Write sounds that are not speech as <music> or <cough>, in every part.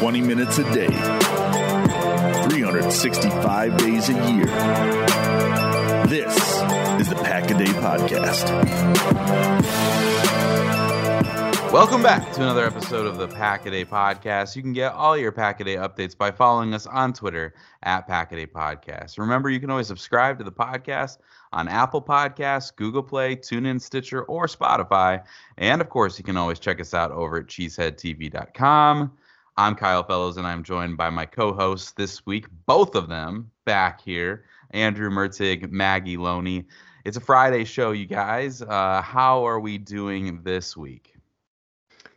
Twenty minutes a day, 365 days a year. This is the Pack a Day Podcast. Welcome back to another episode of the Pack a Day Podcast. You can get all your Pack a Day updates by following us on Twitter at Pack a Day Podcast. Remember, you can always subscribe to the podcast on Apple Podcasts, Google Play, TuneIn, Stitcher, or Spotify. And of course, you can always check us out over at cheeseheadtv.com. I'm Kyle Fellows, and I'm joined by my co-hosts this week, both of them back here, Andrew Mertig, Maggie Loney. It's a Friday show, you guys. Uh, how are we doing this week?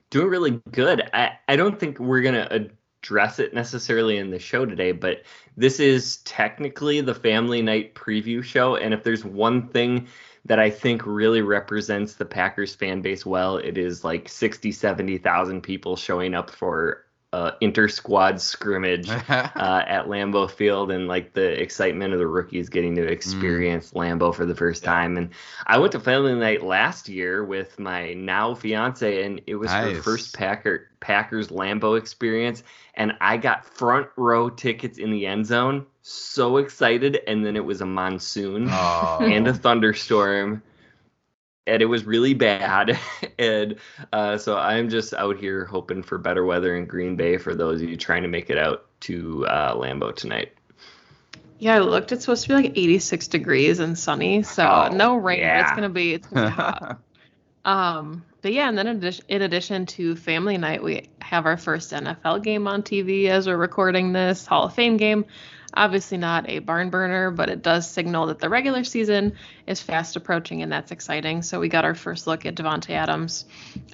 doing really good. I, I don't think we're going to address it necessarily in the show today, but this is technically the family night preview show. And if there's one thing that I think really represents the Packers fan base well, it is like 60, 70,000 people showing up for uh, inter squad scrimmage <laughs> uh, at Lambeau Field and like the excitement of the rookies getting to mm. experience mm. Lambeau for the first time. And I went to family night last year with my now fiance, and it was nice. her first Packer Packers Lambeau experience, and I got front row tickets in the end zone. So excited, and then it was a monsoon oh. and a thunderstorm and it was really bad. <laughs> and uh, so I'm just out here hoping for better weather in Green Bay for those of you trying to make it out to uh, Lambeau tonight. Yeah, I looked. It's supposed to be like 86 degrees and sunny, so oh, no rain. Yeah. It's gonna be it's gonna be hot. <laughs> um, but yeah, and then in addition, in addition to family night, we have our first NFL game on TV as we're recording this Hall of Fame game. Obviously, not a barn burner, but it does signal that the regular season is fast approaching, and that's exciting. So, we got our first look at Davante Adams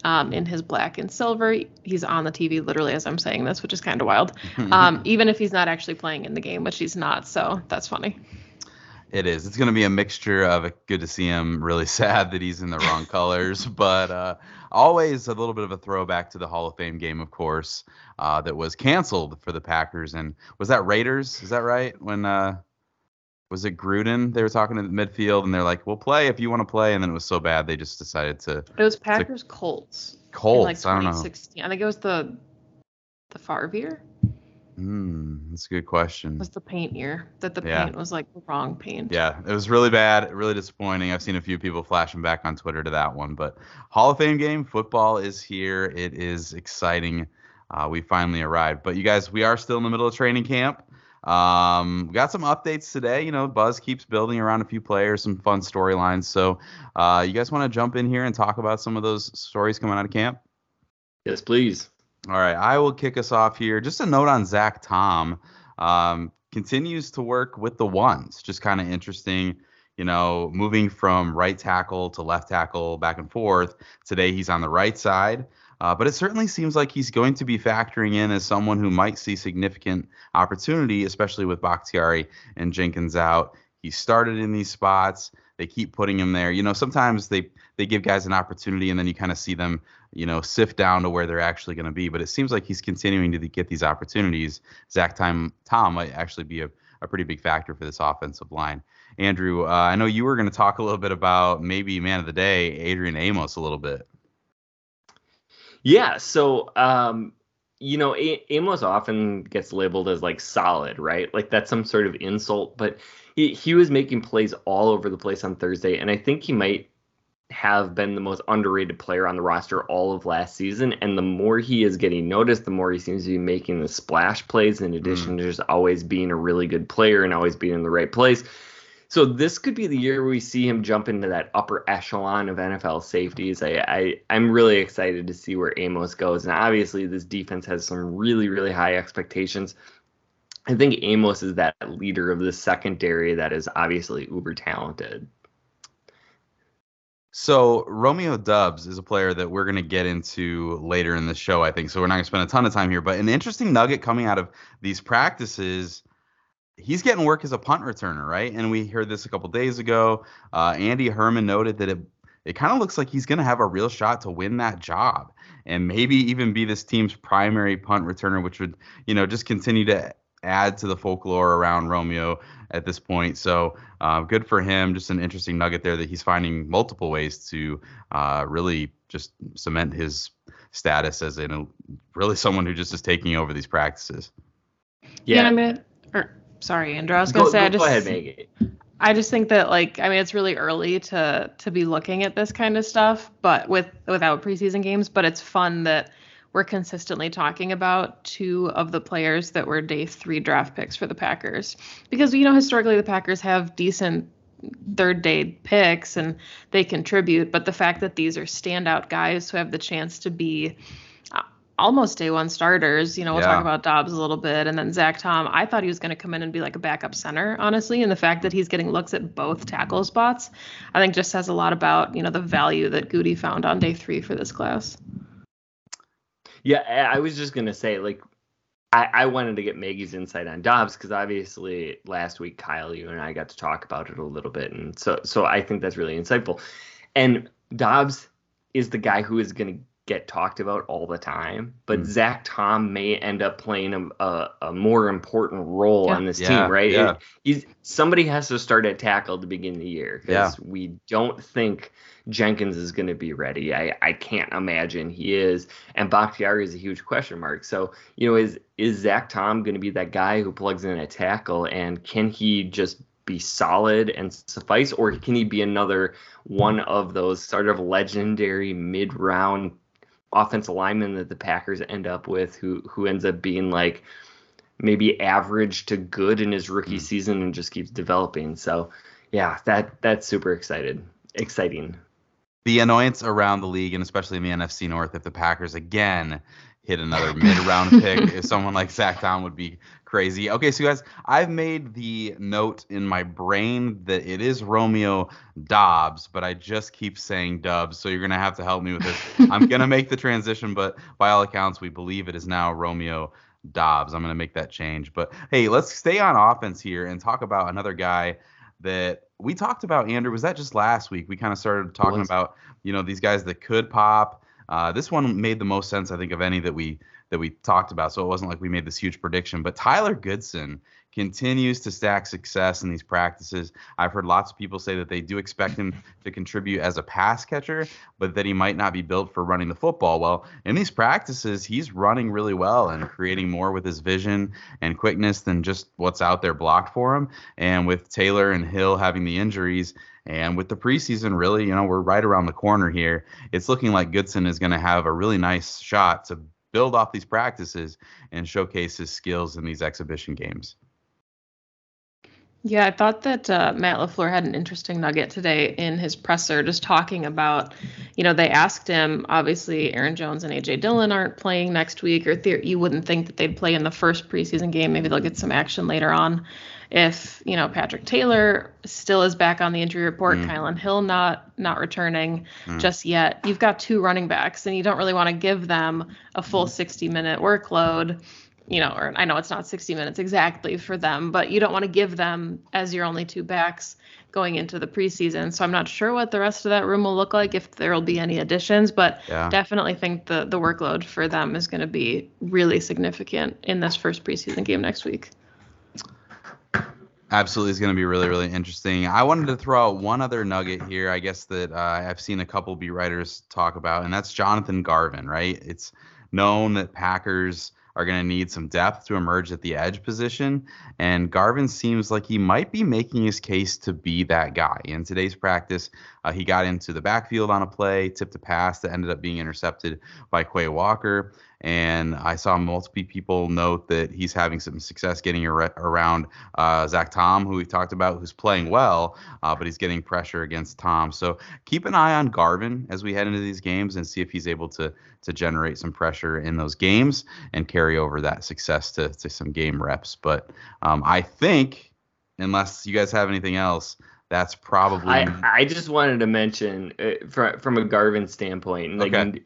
um, in his black and silver. He's on the TV literally as I'm saying this, which is kind of wild. <laughs> um, even if he's not actually playing in the game, which he's not. So, that's funny. It is. It's going to be a mixture of good to see him, really <laughs> sad that he's in the wrong colors, <laughs> but uh, always a little bit of a throwback to the Hall of Fame game, of course, uh, that was canceled for the Packers. And was that Raiders? Is that right? When uh, was it Gruden? They were talking to the midfield, and they're like, "We'll play if you want to play." And then it was so bad they just decided to. It was Packers to, Colts. Colts. Like I don't know. I think it was the the Favre year. Hmm, that's a good question. Was the paint year that the yeah. paint was like the wrong paint? Yeah, it was really bad, really disappointing. I've seen a few people flashing back on Twitter to that one, but Hall of Fame game football is here. It is exciting. Uh, we finally arrived, but you guys, we are still in the middle of training camp. Um, we got some updates today. You know, buzz keeps building around a few players, some fun storylines. So, uh, you guys want to jump in here and talk about some of those stories coming out of camp? Yes, please. All right, I will kick us off here. Just a note on Zach Tom. Um, continues to work with the ones. Just kind of interesting, you know, moving from right tackle to left tackle back and forth. Today he's on the right side. Uh, but it certainly seems like he's going to be factoring in as someone who might see significant opportunity, especially with Bakhtiari and Jenkins out. He started in these spots. They keep putting him there. You know, sometimes they they give guys an opportunity and then you kind of see them you know, sift down to where they're actually going to be. But it seems like he's continuing to get these opportunities. Zach Time Tom might actually be a, a pretty big factor for this offensive line. Andrew, uh, I know you were going to talk a little bit about maybe man of the day, Adrian Amos, a little bit. Yeah. So, um, you know, a- Amos often gets labeled as like solid, right? Like that's some sort of insult, but he, he was making plays all over the place on Thursday, and I think he might have been the most underrated player on the roster all of last season. And the more he is getting noticed, the more he seems to be making the splash plays, in addition mm. to just always being a really good player and always being in the right place. So this could be the year we see him jump into that upper echelon of NFL safeties. I, I I'm really excited to see where Amos goes. And obviously this defense has some really, really high expectations. I think Amos is that leader of the secondary that is obviously uber talented. So Romeo Dubs is a player that we're going to get into later in the show, I think. So we're not going to spend a ton of time here. But an interesting nugget coming out of these practices, he's getting work as a punt returner, right? And we heard this a couple days ago. Uh, Andy Herman noted that it it kind of looks like he's going to have a real shot to win that job and maybe even be this team's primary punt returner, which would you know just continue to add to the folklore around Romeo at this point. So uh, good for him. Just an interesting nugget there that he's finding multiple ways to uh, really just cement his status as a really someone who just is taking over these practices. Yeah, yeah I mean, or, sorry, Andrew. I was gonna go, say, go, I just go ahead, Maggie. I just think that like I mean it's really early to to be looking at this kind of stuff, but with without preseason games. But it's fun that we're consistently talking about two of the players that were day three draft picks for the Packers. Because, you know, historically the Packers have decent third day picks and they contribute. But the fact that these are standout guys who have the chance to be uh, almost day one starters, you know, we'll yeah. talk about Doubs a little bit. And then Zach Tom, I thought he was going to come in and be like a backup center, honestly. And the fact that he's getting looks at both tackle spots, I think just says a lot about, you know, the value that Gutey found on day three for this class. Yeah, I was just gonna say, like, I, I wanted to get Maggie's insight on Doubs because obviously last week Kyle, you and I got to talk about it a little bit, and so so I think that's really insightful. And Doubs is the guy who is gonna get talked about all the time, but mm. Zach Tom may end up playing a, a, a more important role yeah. on this yeah, team, right? Yeah. It, he's somebody has to start at tackle to begin the year because yeah. we don't think Jenkins is going to be ready. I, I can't imagine he is, and Bakhtiari is a huge question mark. So you know, is is Zach Tom going to be that guy who plugs in a tackle, and can he just be solid and suffice, or can he be another one of those sort of legendary mid round offensive lineman that the Packers end up with who who ends up being like maybe average to good in his rookie mm. season and just keeps developing. So yeah, that that's super excited exciting. The annoyance around the league and especially in the NFC North if the Packers again hit another <laughs> mid round pick if someone like Zach Tom would be crazy. Okay, so guys, I've made the note in my brain that it is Romeo Doubs, but I just keep saying Dubs, so you're gonna have to help me with this. I'm gonna make the transition, but by all accounts, we believe it is now Romeo Doubs. I'm gonna make that change. But hey, let's stay on offense here and talk about another guy that we talked about. Andrew, was that just last week? We kind of started talking about you know these guys that could pop. Uh, this one made the most sense, I think, of any that we that we talked about. So it wasn't like we made this huge prediction. But Tyler Goodson continues to stack success in these practices. I've heard lots of people say that they do expect him <laughs> to contribute as a pass catcher, but that he might not be built for running the football. Well, in these practices, he's running really well and creating more with his vision and quickness than just what's out there blocked for him. And with Taylor and Hill having the injuries, and with the preseason, really, you know, we're right around the corner here. It's looking like Goodson is going to have a really nice shot to build off these practices and showcase his skills in these exhibition games. Yeah, I thought that uh, Matt LaFleur had an interesting nugget today in his presser, just talking about, you know, they asked him, obviously, Aaron Jones and A.J. Dillon aren't playing next week, or the- you wouldn't think that they'd play in the first preseason game. Maybe they'll get some action later on. If, you know, Patrick Taylor still is back on the injury report, mm. Kylin Hill not not returning mm. just yet, you've got two running backs, and you don't really want to give them a full mm. 60 minute workload you know, or I know it's not 60 minutes exactly for them, but you don't want to give them as your only two backs going into the preseason. So I'm not sure what the rest of that room will look like if there will be any additions, but yeah. definitely think the the workload for them is going to be really significant in this first preseason game next week. Absolutely, is going to be really, really interesting. I wanted to throw out one other nugget here. I guess that uh, I've seen a couple beat writers talk about, and that's Jonathan Garvin. Right? It's known that Packers are going to need some depth to emerge at the edge position. And Garvin seems like he might be making his case to be that guy. In today's practice, uh, he got into the backfield on a play, tipped a pass that ended up being intercepted by Quay Walker. And I saw multiple people note that he's having some success getting ar- around uh, Zach Tom, who we talked about, who's playing well, uh, but he's getting pressure against Tom. So keep an eye on Garvin as we head into these games and see if he's able to to generate some pressure in those games and carry over that success to, to some game reps. But um, I think, unless you guys have anything else, that's probably. I, I just wanted to mention uh, from from a Garvin standpoint, like okay.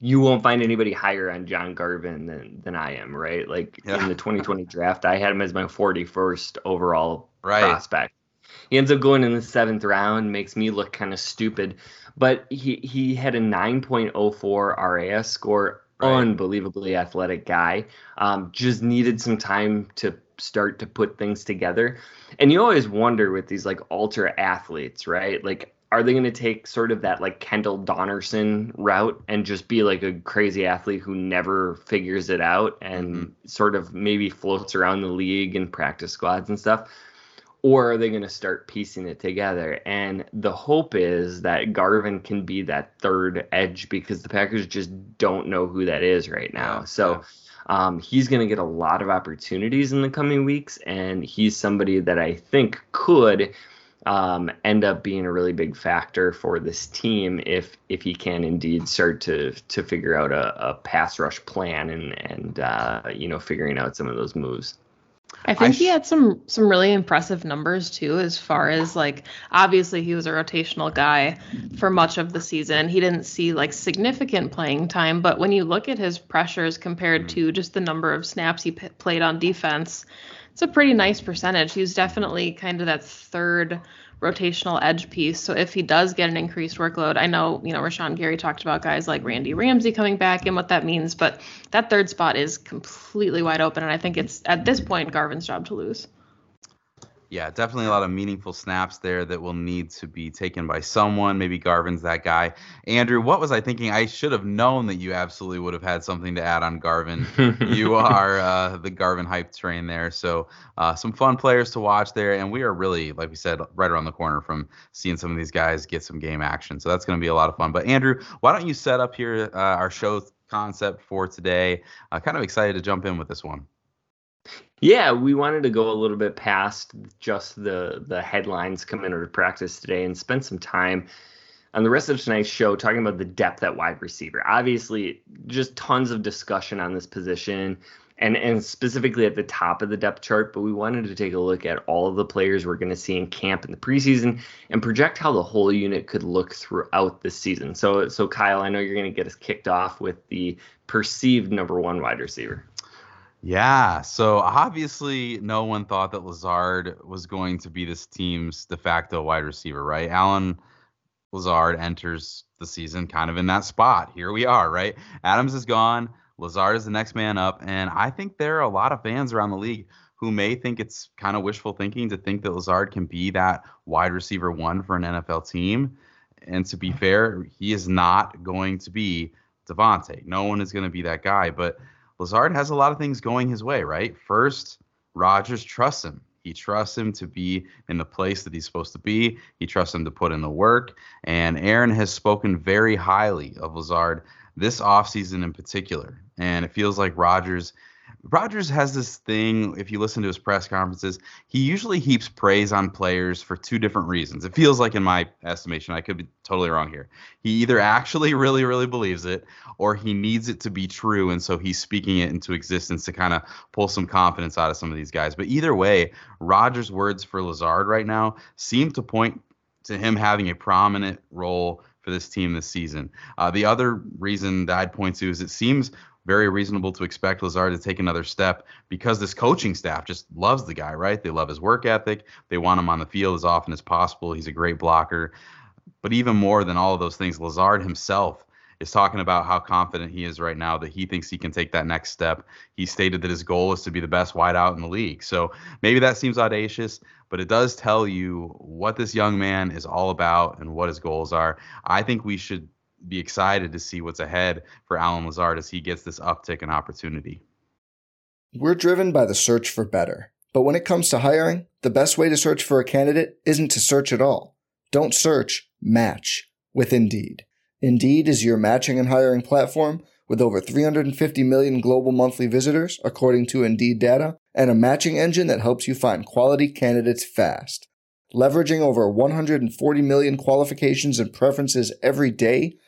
you won't find anybody higher on John Garvin than than I am, right? Like yeah. in the 2020 draft, I had him as my 41st overall right. prospect. He ends up going in the seventh round, makes me look kind of stupid, but he he had a 9.04 RAS score, right. unbelievably athletic guy. Um, just needed some time to start to put things together. And you always wonder with these like ultra athletes, right? Like, are they going to take sort of that like Kendall Donnerson route and just be like a crazy athlete who never figures it out and mm-hmm. sort of maybe floats around the league and practice squads and stuff? Or are they going to start piecing it together? And the hope is that Garvin can be that third edge because the Packers just don't know who that is right now. So. Yeah um, he's going to get a lot of opportunities in the coming weeks, and he's somebody that I think could um, end up being a really big factor for this team if if he can indeed start to to figure out a, a pass rush plan and and uh, you know figuring out some of those moves. I think I sh- he had some some really impressive numbers too, as far as like obviously he was a rotational guy for much of the season. He didn't see like significant playing time, but when you look at his pressures compared mm-hmm. to just the number of snaps he p- played on defense, it's a pretty nice percentage. He was definitely kind of that third rotational edge piece. So if he does get an increased workload, I know, you know, Rashan Gary talked about guys like Randy Ramsey coming back and what that means, but that third spot is completely wide open. And I think it's at this point Garvin's job to lose. Yeah, definitely a lot of meaningful snaps there that will need to be taken by someone. Maybe Garvin's that guy. Andrew, what was I thinking? I should have known that you absolutely would have had something to add on Garvin. you <laughs> are uh, the Garvin hype train there. So, uh, some fun players to watch there. And we are really, like we said, right around the corner from seeing some of these guys get some game action. So, that's going to be a lot of fun. But, Andrew, why don't you set up here uh, our show concept for today? Uh, kind of excited to jump in with this one. Yeah, we wanted to go a little bit past just the the headlines coming of practice today and spend some time on the rest of tonight's show talking about the depth at wide receiver. Obviously, just tons of discussion on this position and and specifically at the top of the depth chart, but we wanted to take a look at all of the players we're going to see in camp in the preseason and project how the whole unit could look throughout the season. So so Kyle, I know you're going to get us kicked off with the perceived number 1 wide receiver. Yeah, so obviously no one thought that Lazard was going to be this team's de facto wide receiver, right? Allen Lazard enters the season kind of in that spot. Here we are, right? Adams is gone, Lazard is the next man up, and I think there are a lot of fans around the league who may think it's kind of wishful thinking to think that Lazard can be that wide receiver one for an NFL team. And to be fair, he is not going to be Davante. No one is going to be that guy, but Lazard has a lot of things going his way, right? First, Rodgers trusts him. He trusts him to be in the place that he's supposed to be. He trusts him to put in the work. And Aaron has spoken very highly of Lazard this offseason in particular. And it feels like Rodgers Rodgers has this thing, if you listen to his press conferences, he usually heaps praise on players for two different reasons. It feels like, in my estimation, I could be totally wrong here. He either actually <laughs> really, really believes it, or he needs it to be true. And so he's speaking it into existence to kind of pull some confidence out of some of these guys. But either way, Rodgers' words for Lazard right now seem to point to him having a prominent role for this team this season. Uh, the other reason that I'd point to is it seems very reasonable to expect Lazard to take another step because this coaching staff just loves the guy, right? They love his work ethic. They want him on the field as often as possible. He's a great blocker. But even more than all of those things, Lazard himself is talking about how confident he is right now that he thinks he can take that next step. He stated that his goal is to be the best wideout in the league. So maybe that seems audacious, but it does tell you what this young man is all about and what his goals are. I think we should be excited to see what's ahead for Allen Lazard as he gets this uptick in opportunity. We're driven by the search for better. But when it comes to hiring, the best way to search for a candidate isn't to search at all. Don't search, match with Indeed. Indeed is your matching and hiring platform with over 350 million global monthly visitors, according to Indeed data, and a matching engine that helps you find quality candidates fast. Leveraging over 140 million qualifications and preferences every day,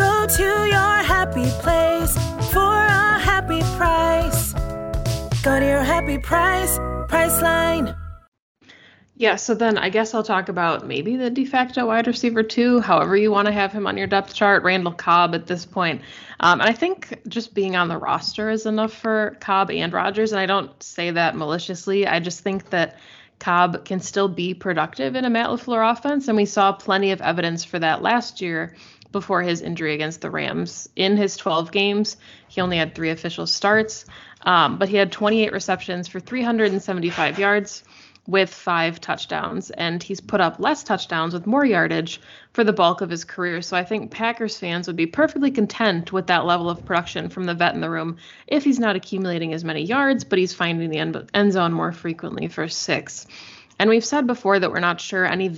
Go to your happy place for a happy price. Go to your happy price, Priceline. Yeah, so then I guess I'll talk about maybe the de facto wide receiver too, however you want to have him on your depth chart, Randall Cobb at this point. Um, and I think just being on the roster is enough for Cobb and Rodgers. And I don't say that maliciously. I just think that Cobb can still be productive in a Matt LaFleur offense. And we saw plenty of evidence for that last year before his injury against the Rams. In his 12 games, he only had three official starts, um, but he had 28 receptions for 375 yards with five touchdowns, and he's put up less touchdowns with more yardage for the bulk of his career. So I think Packers fans would be perfectly content with that level of production from the vet in the room if he's not accumulating as many yards, but he's finding the end, end zone more frequently for six. And we've said before that we're not sure any,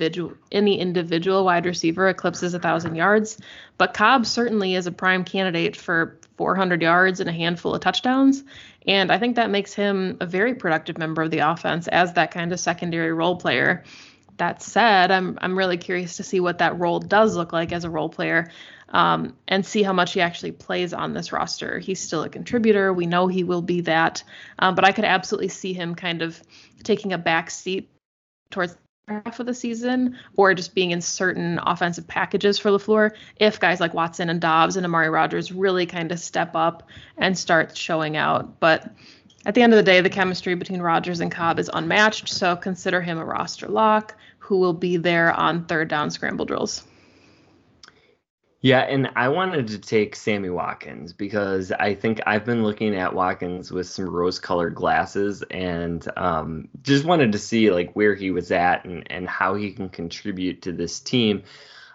any individual wide receiver eclipses 1,000 yards, but Cobb certainly is a prime candidate for 400 yards and a handful of touchdowns. And I think that makes him a very productive member of the offense as that kind of secondary role player. That said, I'm I'm really curious to see what that role does look like as a role player, um, and see how much he actually plays on this roster. He's still a contributor. We know he will be that, um, but I could absolutely see him kind of taking a back seat towards half of the season or just being in certain offensive packages for LaFleur if guys like Watson and Doubs and Amari Rodgers really kind of step up and start showing out. But at the end of the day, the chemistry between Rodgers and Cobb is unmatched, so consider him a roster lock who will be there on third down scramble drills. Yeah, and I wanted to take Sammy Watkins because I think I've been looking at Watkins with some rose-colored glasses and um, just wanted to see like where he was at and, and how he can contribute to this team.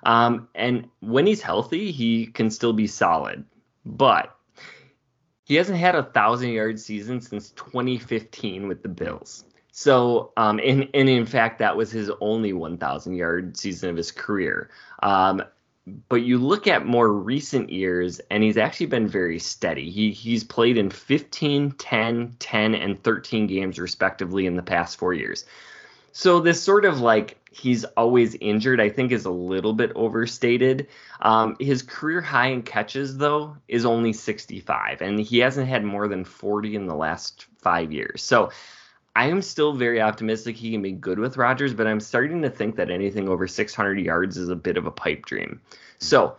Um, and when he's healthy, he can still be solid, but he hasn't had a thousand yard season since 2015 with the Bills. So, um, and, and in fact, that was his only 1,000 yard season of his career. Um, but you look at more recent years and he's actually been very steady. He he's played in 15, 10, 10 and 13 games respectively in the past 4 years. So this sort of like he's always injured I think is a little bit overstated. Um, his career high in catches though is only 65 and he hasn't had more than 40 in the last 5 years. So I am still very optimistic he can be good with Rodgers, but I'm starting to think that anything over 600 yards is a bit of a pipe dream. So,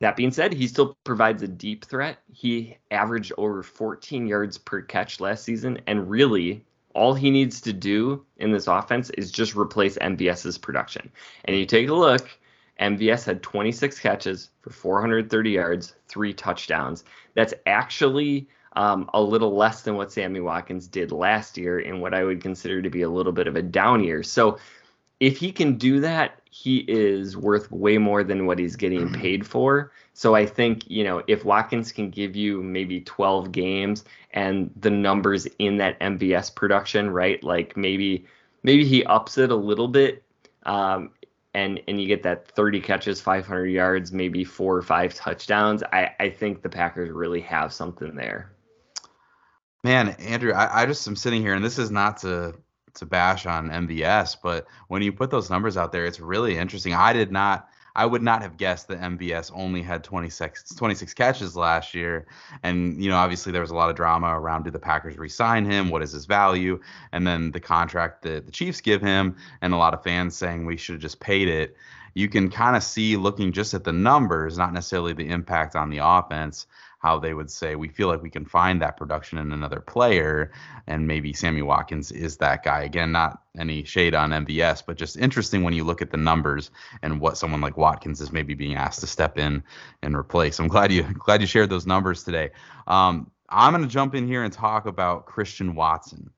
that being said, he still provides a deep threat. He averaged over 14 yards per catch last season, and really, all he needs to do in this offense is just replace MVS's production. And you take a look, MVS had 26 catches for 430 yards, three touchdowns. That's actually um, a little less than what Sammy Watkins did last year in what I would consider to be a little bit of a down year. So if he can do that, he is worth way more than what he's getting <clears throat> paid for. So I think, you know, if Watkins can give you maybe 12 games and the numbers in that MVS production, right? Like maybe maybe he ups it a little bit um, and and you get that 30 catches, 500 yards, maybe four or five touchdowns. I, I think the Packers really have something there. Man, Andrew, I, I just am sitting here, and this is not to to bash on MVS, but when you put those numbers out there, it's really interesting. I did not I would not have guessed that MVS only had 26, 26 catches last year. And, you know, obviously there was a lot of drama around do the Packers resign him? What is his value? And then the contract that the Chiefs give him, and a lot of fans saying we should have just paid it. You can kind of see looking just at the numbers, not necessarily the impact on the offense, how they would say we feel like we can find that production in another player, and maybe Sammy Watkins is that guy. Again, not any shade on MVS, but just interesting when you look at the numbers and what someone like Watkins is maybe being asked to step in and replace. I'm glad you <laughs> glad you shared those numbers today. Um, I'm going to jump in here and talk about Christian Watson.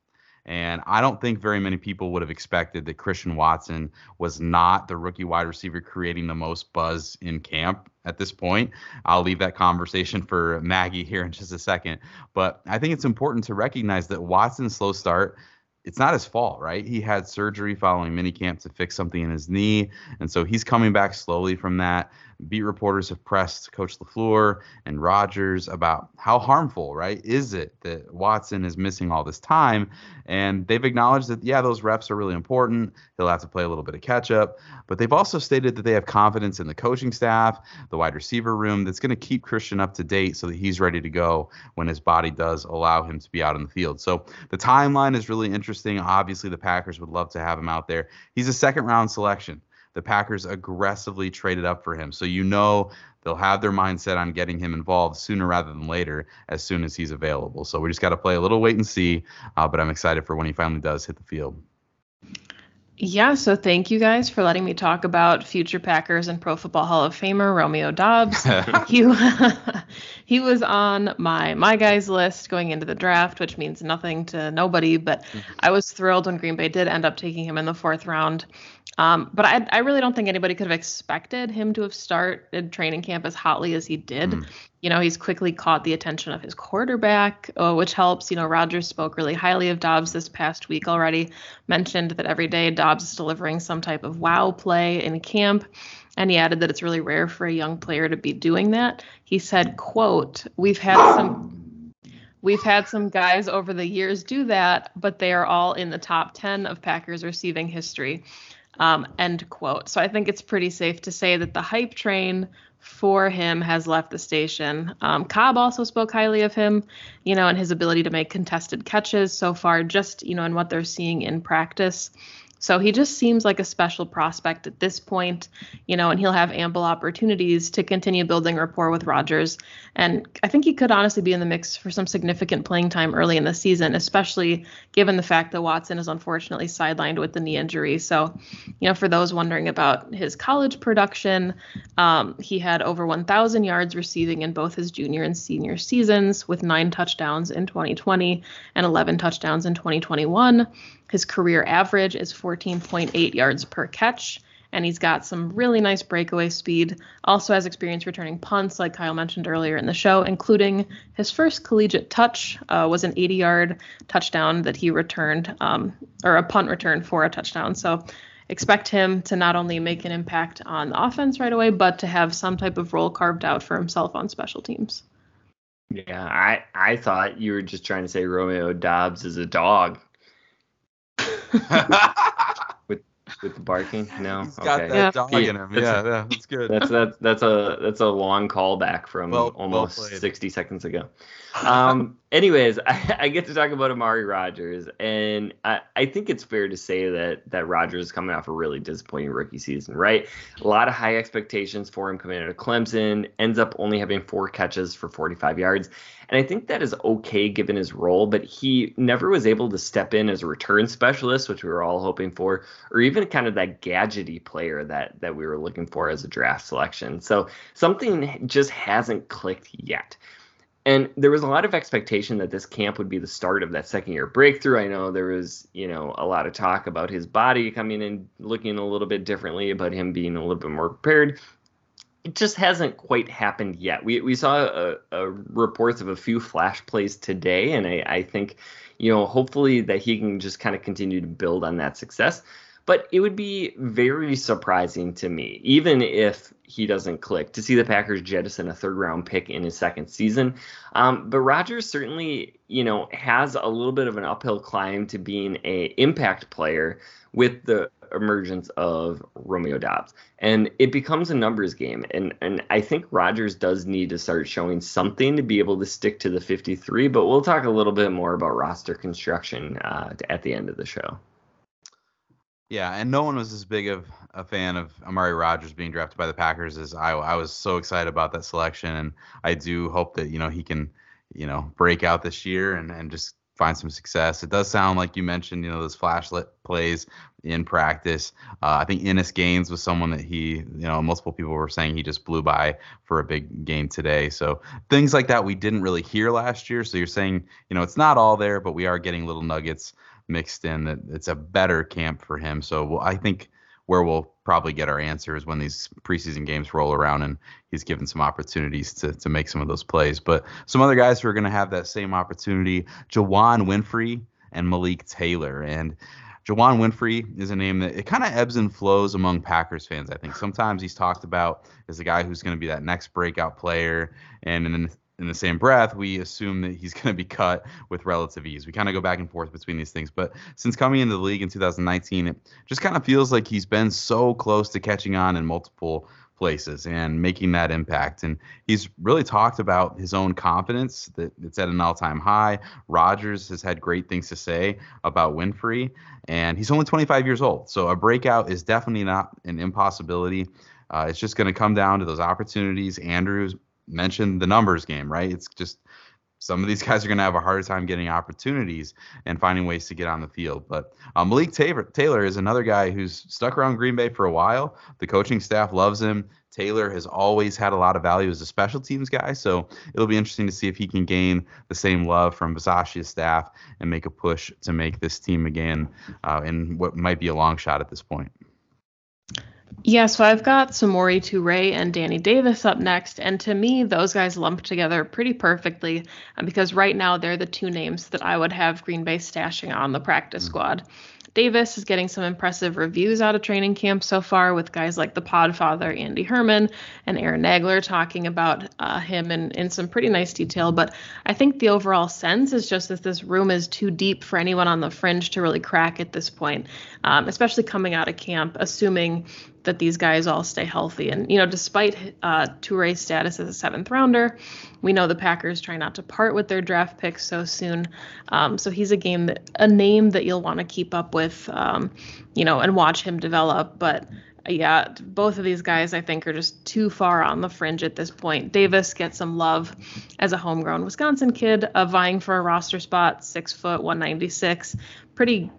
And I don't think very many people would have expected that Christian Watson was not the rookie wide receiver creating the most buzz in camp at this point. I'll leave that conversation for Maggie here in just a second. But I think it's important to recognize that Watson's slow start it's not his fault, right? He had surgery following minicamp to fix something in his knee, and so he's coming back slowly from that beat reporters have pressed Coach LaFleur and Rodgers about how harmful, right, is it that Watson is missing all this time? And they've acknowledged that, yeah, those reps are really important. He'll have to play a little bit of catch up. But they've also stated that they have confidence in the coaching staff, the wide receiver room, that's going to keep Christian up to date so that he's ready to go when his body does allow him to be out in the field. So the timeline is really interesting. Obviously, the Packers would love to have him out there. He's a second round selection the Packers aggressively traded up for him. So you know they'll have their mindset on getting him involved sooner rather than later as soon as he's available. So we just got to play a little wait and see. Uh, but I'm excited for when he finally does hit the field. Yeah, so thank you guys for letting me talk about future Packers and Pro Football Hall of Famer Romeo Doubs. <laughs> he <laughs> he was on my my guys list going into the draft, which means nothing to nobody, but mm-hmm. I was thrilled when Green Bay did end up taking him in the fourth round. Um, but I, I really don't think anybody could have expected him to have started training camp as hotly as he did. Mm. You know, he's quickly caught the attention of his quarterback, uh, which helps. You know, Rodgers spoke really highly of Doubs this past week already, mentioned that every day Doubs is delivering some type of wow play in camp. And he added that it's really rare for a young player to be doing that. He said, quote, we've had some We've had some guys over the years do that, but they are all in the top 10 of Packers receiving history. Um, end quote. So I think it's pretty safe to say that the hype train for him has left the station. Um, Cobb also spoke highly of him, you know, and his ability to make contested catches so far, just, you know, in what they're seeing in practice. So he just seems like a special prospect at this point, you know, and he'll have ample opportunities to continue building rapport with Rodgers. And I think he could honestly be in the mix for some significant playing time early in the season, especially given the fact that Watson is unfortunately sidelined with the knee injury. So, you know, for those wondering about his college production, um, he had over 1,000 yards receiving in both his junior and senior seasons, with nine touchdowns in 2020 and 11 touchdowns in 2021. His career average is 14.8 yards per catch, and he's got some really nice breakaway speed. Also has experience returning punts, like Kyle mentioned earlier in the show, including his first collegiate touch uh, was an 80-yard touchdown that he returned, um, or a punt return for a touchdown. So expect him to not only make an impact on the offense right away, but to have some type of role carved out for himself on special teams. Yeah, I I thought you were just trying to say Romeo Doubs is a dog. <laughs> with with the barking? No. He's got okay. that yeah. dog in him. Yeah, yeah, that's good. That's that's that's a that's a long callback from well, almost well 60 seconds ago. Um, anyways, <laughs> I, I, get to talk about Amari Rodgers, and I, I think it's fair to say that that Rodgers is coming off a really disappointing rookie season, right? A lot of high expectations for him coming out of Clemson, ends up only having four catches for 45 yards. And I think that is okay given his role, but he never was able to step in as a return specialist, which we were all hoping for, or even kind of that gadgety player that that we were looking for as a draft selection. So something just hasn't clicked yet. And there was a lot of expectation that this camp would be the start of that second year breakthrough. I know there was, you know, a lot of talk about his body coming in looking a little bit differently, about him being a little bit more prepared. It just hasn't quite happened yet. We we saw a, a reports of a few flash plays today, and I, I think, you know, hopefully that he can just kind of continue to build on that success. But it would be very surprising to me, even if he doesn't click, to see the Packers jettison a third round pick in his second season. Um, but Rodgers certainly, you know, has a little bit of an uphill climb to being a impact player with the emergence of Romeo Doubs. And it becomes a numbers game. And and I think Rodgers does need to start showing something to be able to stick to the 53. But we'll talk a little bit more about roster construction uh, at the end of the show. Yeah, and no one was as big of a fan of Amari Rodgers being drafted by the Packers as I, I was so excited about that selection, and I do hope that you know he can, you know, break out this year and and just find some success. It does sound like you mentioned, you know, those flashlight plays in practice. Uh, I think Innis Gaines was someone that he, you know, multiple people were saying he just blew by for a big game today. So things like that we didn't really hear last year. So you're saying, you know, it's not all there, but we are getting little nuggets mixed in that it's a better camp for him. So I think where we'll probably get our answers when these preseason games roll around and he's given some opportunities to to make some of those plays. But some other guys who are going to have that same opportunity, Juwann Winfree and Malik Taylor. And Juwann Winfree is a name that it kind of ebbs and flows among Packers fans. I think sometimes he's talked about as a guy who's going to be that next breakout player, and in in the same breath, we assume that he's <laughs> going to be cut with relative ease. We kind of go back and forth between these things. But since coming into the league in 2019, it just kind of feels like he's been so close to catching on in multiple places and making that impact. And he's really talked about his own confidence that it's at an all-time high. Rodgers has had great things to say about Winfree, and he's only 25 years old. So a breakout is definitely not an impossibility. Uh, it's just going to come down to those opportunities. Andrews mentioned the numbers game, right? It's just some of these <laughs> guys are going to have a harder time getting opportunities and finding ways to get on the field. But um, Malik Taylor, Taylor is another guy who's stuck around Green Bay for a while. The coaching staff loves him. Taylor has always had a lot of value as a special teams guy, so it'll be interesting to see if he can gain the same love from Bisaccia's staff and make a push to make this team again uh, in what might be a long shot at this point. Yeah, so I've got Samori Toure and Danny Davis up next, and to me, those guys lump together pretty perfectly um, because right now they're the two names that I would have Green Bay stashing on the practice mm-hmm. squad. Davis is getting some impressive reviews out of training camp so far with guys like the Podfather Andy Herman and Aaron Nagler talking about uh, him in, in some pretty nice detail. But I think the overall sense is just that this room is too deep for anyone on the fringe to really crack at this point, um, especially coming out of camp, assuming that these guys all stay healthy. And, you know, despite uh, Toure's status as a seventh rounder, we know the Packers try not to part with their draft picks so soon. Um, so he's a game that a name that you'll want to keep up with, um, you know, and watch him develop. But yeah, both of these guys I think are just too far on the fringe at this point. Davis gets some love as a homegrown Wisconsin kid, uh, vying for a roster spot, six foot, 196, pretty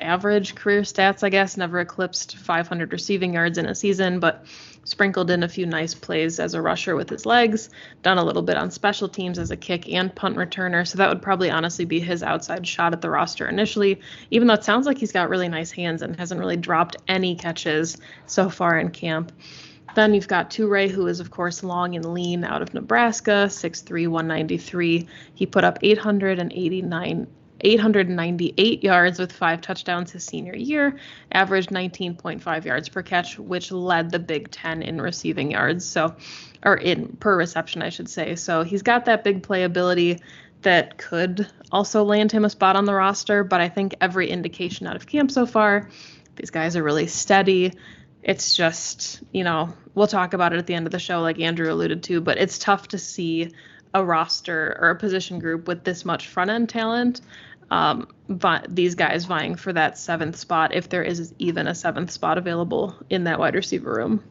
average career stats, I guess. Never eclipsed 500 receiving yards in a season, but sprinkled in a few nice plays as a rusher with his legs. Done a little bit on special teams as a kick and punt returner. So that would probably honestly be his outside shot at the roster initially, even though it sounds like he's got really nice hands and hasn't really dropped any catches so far in camp. Then you've got Toure, who is, of course, long and lean out of Nebraska, 6'3, 193. He put up 889 898 yards with five touchdowns his senior year, averaged 19.5 yards per catch, which led the Big Ten in receiving yards. So, or in per reception, I should say. So he's got that big playability that could also land him a spot on the roster. But I think every indication out of camp so far, these guys are really steady. It's just, you know, we'll talk about it at the end of the show, like Andrew alluded to, but it's tough to see a roster or a position group with this much front end talent. Um, vi- these guys vying for that seventh spot, if there is even a seventh spot available in that wide receiver room.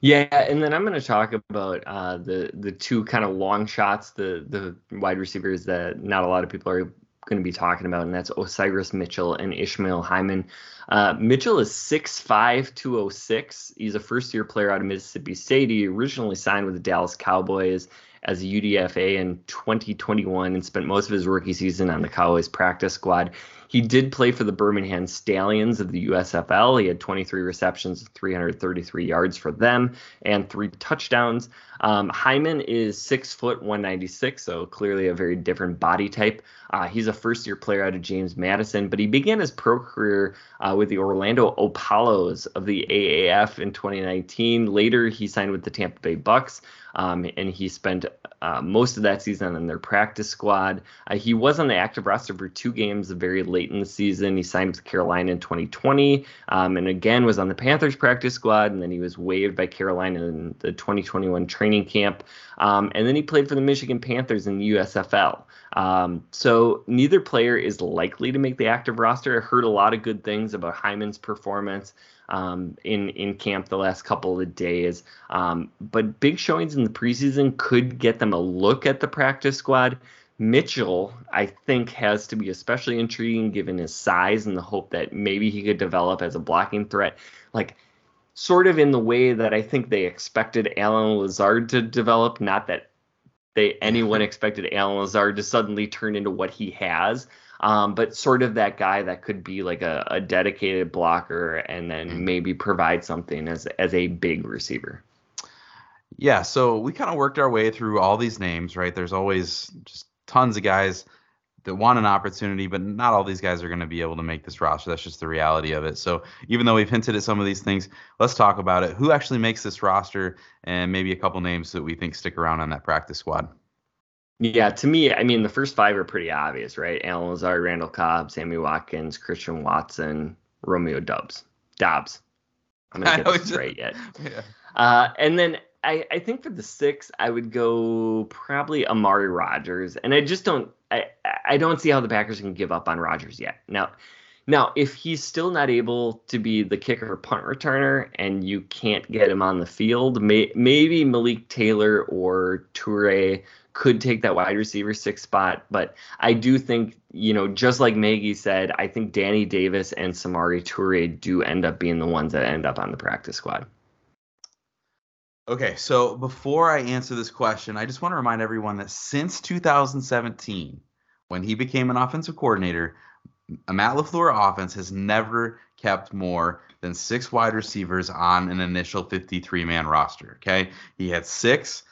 Yeah, and then I'm going to talk about uh, the the two kind of long shots, the the wide receivers that not a lot of people are going to be talking about, and that's Osiris Mitchell and Ishmael Hyman. Uh, Mitchell is 6'5, 206. He's a first year player out of Mississippi State. He originally signed with the Dallas Cowboys as a UDFA in 2021 and spent most of his rookie season on the Cowboys practice squad. He did play for the Birmingham Stallions of the USFL. He had 23 receptions, 333 yards for them, and three touchdowns. Um, Hyman is six foot 196, so clearly a very different body type. Uh, he's a first year player out of James Madison, but he began his pro career uh, with the Orlando Apollos of the AAF in 2019. Later, he signed with the Tampa Bay Bucks. Um, and he spent uh, most of that season on their practice squad. Uh, he was on the active roster for two games very in the season. He signed with Carolina in 2020, um, and again was on the Panthers practice squad. And then he was waived by Carolina in the 2021 training camp. Um, and then he played for the Michigan Panthers in the USFL. Um, so neither player is likely to make the active roster. I heard a lot of good things about Hyman's performance um, in in camp the last couple of days. Um, but big showings in the preseason could get them a look at the practice squad. Mitchell, I think, has to be especially intriguing given his size and the hope that maybe he could develop as a blocking threat. Like sort of in the way that I think they expected Allen Lazard to develop. Not that they <laughs> anyone expected Allen Lazard to suddenly turn into what he has, um, but sort of that guy that could be like a, a dedicated blocker and then mm-hmm. maybe provide something as as a big receiver. Yeah, so we kind of worked our way through all these names, right? There's always just tons of guys that want an opportunity, but not all these guys are going to be able to make this roster. That's just the reality of it. So even though we've hinted at some of these things, let's talk about it. Who actually makes this roster, and maybe a couple names that we think stick around on that practice squad. Yeah, to me, I mean, the first five are pretty obvious, right? Allen Lazard, Randall Cobb, Sammy Watkins, Christian Watson, Romeo Doubs, Dobbs. I'm gonna <laughs> get this right yet. Yeah. Uh, and then I, I think for the six, I would go probably Amari Rodgers, and I just don't, I, I don't see how the Packers can give up on Rodgers yet. Now, now, if he's still not able to be the kicker punt returner, and you can't get him on the field, may, maybe Malik Taylor or Toure could take that wide receiver six spot. But I do think, you know, just like Maggie said, I think Danny Davis and Samori Toure do end up being the ones that end up on the practice squad. Okay, so before I answer this question, I just want to remind everyone that since 2017, when he became an offensive coordinator, a Matt LaFleur offense has never kept more than six wide receivers on an initial 53 man roster. Okay. He had six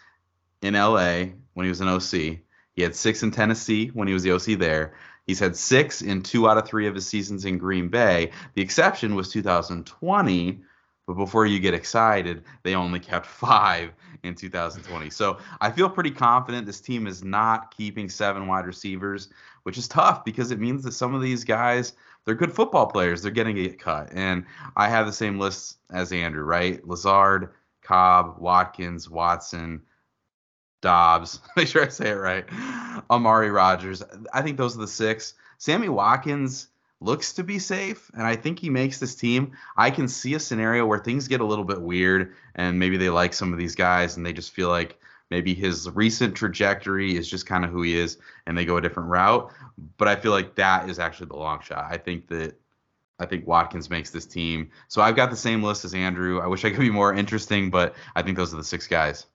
in LA when he was an OC. He had six in Tennessee when he was the OC there. He's had six in two out of three of his seasons in Green Bay. The exception was 2020, but before you get excited, they only kept <laughs> five in 2020. So I feel pretty confident this team is not keeping seven wide receivers, which is tough because it means that some of these guys, they're good football players. They're getting cut. And I have the same list as Andrew, right? Lazard, Cobb, Watkins, Watson, Dobbs, <laughs> make sure I say it right. Amari Rodgers. I think those are the six. Sammy Watkins looks to be safe, and I think he makes this team. I can see a scenario where things get a little bit weird, and maybe they like some of these guys, and they just feel like maybe his recent trajectory is just kind of who he is, and they go a different route. But I feel like that is actually the long shot. I think that I think Watkins makes this team. So I've got the same list as Andrew. I wish I could be more interesting, but I think those are the six guys.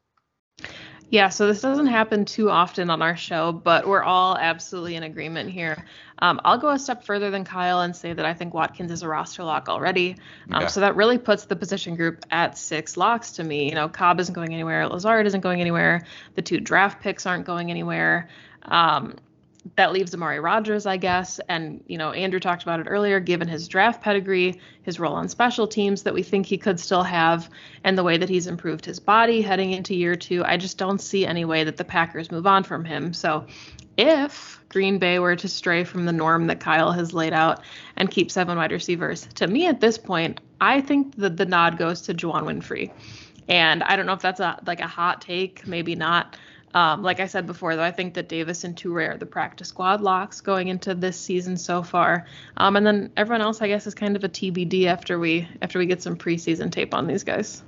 Yeah, so this doesn't happen too often on our show, but we're all absolutely in agreement here. Um, I'll go a step further than Kyle and say that I think Watkins is a roster lock already. Um, So that really puts the position group at six locks to me. You know, Cobb isn't going anywhere, Lazard isn't going anywhere, the two draft picks aren't going anywhere. Um, that leaves Amari Rodgers, I guess. And, you know, Andrew talked about it earlier, given his draft pedigree, his role on special teams that we think he could still have, and the way that he's improved his body heading into year two, I just don't see any way that the Packers move on from him. So if Green Bay were to stray from the norm that Kyle has laid out and keep seven wide receivers, to me at this point, I think that the nod goes to Juwann Winfree. And I don't know if that's a like a hot take, maybe not. Um, like I said before, though, I think that Davis and Toure are the practice squad locks going into this season so far. Um, and then everyone else, I guess, is kind of a TBD after we after we get some preseason tape on these guys.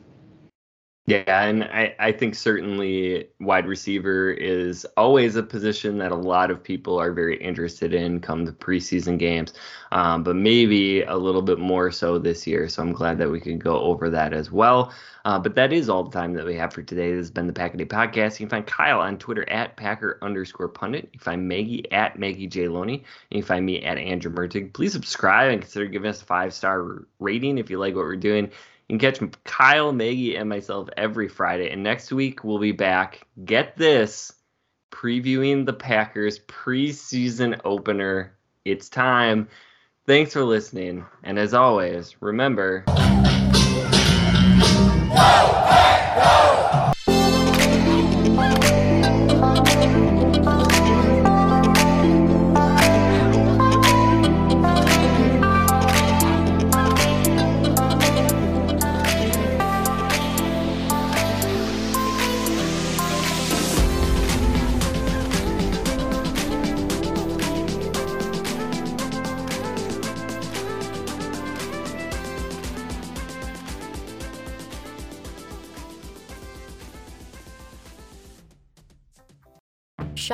Yeah, and I, I think certainly wide receiver is always a position that a lot of people are very interested in come the preseason games, um, but maybe a little bit more so this year. So I'm glad that we could go over that as well. Uh, but that is all the time that we have for today. This has been the Pack-A-Day Podcast. You can find Kyle on Twitter at Packer underscore pundit. You can find Maggie at Maggie J. Loney. And you can find me at Andrew Mertig. Please subscribe and consider giving us a five star rating if you like what we're doing. Can catch Kyle, Maggie, and myself every Friday. And next week, we'll be back. Get this previewing the Packers preseason opener. It's time. Thanks for listening. And as always, remember.